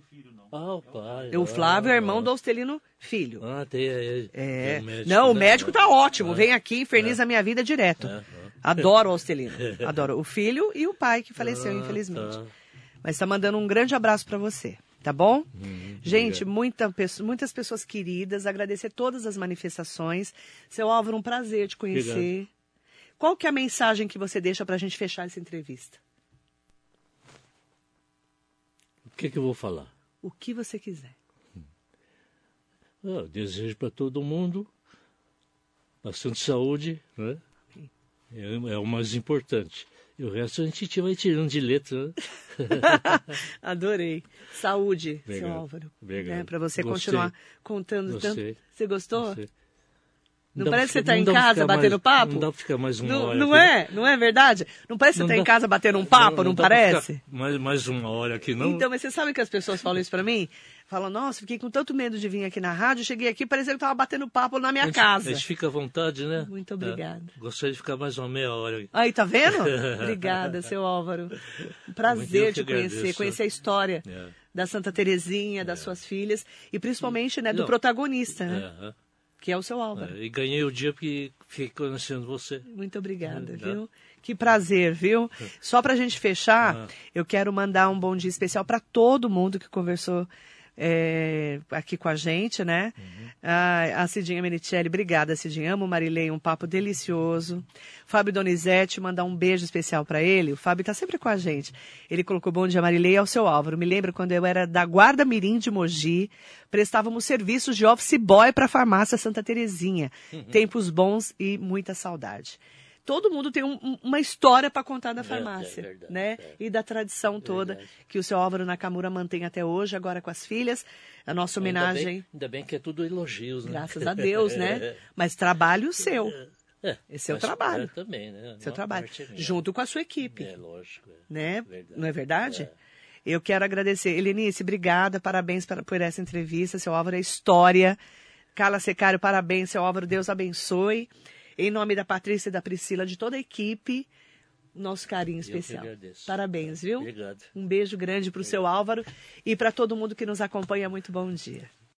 Ah, o pai. O Flávio é ah, irmão do Austelino Filho. Ah, tem. É, É. tem médico, Não, o né? médico tá ótimo. Vem aqui, inferniza a minha vida direto. É, é. Adoro o Austelino. Adoro o filho e o pai que faleceu, Ah, infelizmente. tá. Mas tá mandando um grande abraço para você, tá bom? Hum, Gente, muita muitas pessoas queridas, agradecer todas as manifestações. Seu Álvaro, um prazer te conhecer. Qual que é a mensagem que você deixa pra gente fechar essa entrevista? O que, que eu vou falar? O que você quiser. Ah, eu desejo para todo mundo bastante saúde, né? É, é o mais importante. E o resto a gente vai tirando de letra? Adorei. Saúde, seu Obrigado. Álvaro. Obrigado. para você Gostei. continuar contando Gostei. tanto. Você gostou? Você- Não parece que você tá não em casa batendo mais- papo? Não dá para ficar mais uma Não, hora. não aqui. é? Não é verdade? Não parece que Não você tá em casa batendo um papo, não, pra ficar parece? Mais, mais uma hora aqui, não? Então, mas você sabe que as pessoas falam isso pra mim? Falam, nossa, fiquei com tanto medo de vir aqui na rádio, cheguei aqui, parecia que tava batendo papo na minha a gente, casa. A gente fica à vontade, né? Muito obrigada. É, gostaria de ficar mais uma meia hora. aqui. Aí, tá vendo? Obrigada, seu Álvaro. Um prazer te conhecer, agradeço. conhecer a história É. da Santa Terezinha, das suas filhas e principalmente, né, do Não. protagonista, né? É, Que é o seu Álvaro. é. E ganhei o dia porque fiquei conhecendo você. Muito obrigada, É. viu? Que prazer, viu? Só pra gente fechar, Ah. eu quero mandar um bom dia especial para todo mundo que conversou é, aqui com a gente, né? Uhum. Ah, a Cidinha Menichelli, obrigada, Cidinha. Amo Marilei, um papo delicioso. Fábio Donizete, mandar um beijo especial para ele. O Fábio tá sempre com a gente. Ele colocou bom dia, Marilei, ao seu Álvaro. Me lembro quando eu era da Guarda Mirim de Mogi, prestávamos serviços de office boy para a farmácia Santa Terezinha. Uhum. Tempos bons e muita saudade todo mundo tem um, uma história para contar da é, farmácia, é, é verdade, né? É. E da tradição toda verdade. que o seu Álvaro Nakamura mantém até hoje, agora com as filhas. A nossa homenagem. Ainda bem, ainda bem que é tudo elogios, né? Graças a Deus, né? Mas trabalho seu. É, Esse é o trabalho. também, né? Seu trabalho. Junto com a sua equipe. É, lógico. Né? Não é verdade? Eu quero agradecer. Elenice, obrigada, parabéns por essa entrevista. Seu Álvaro é história. Carla Secário, parabéns, seu Álvaro, Deus abençoe. Em nome da Patrícia e da Priscila, de toda a equipe, nosso carinho especial. Parabéns, viu? Obrigado. Um beijo grande para o seu Álvaro e para todo mundo que nos acompanha. Muito bom dia.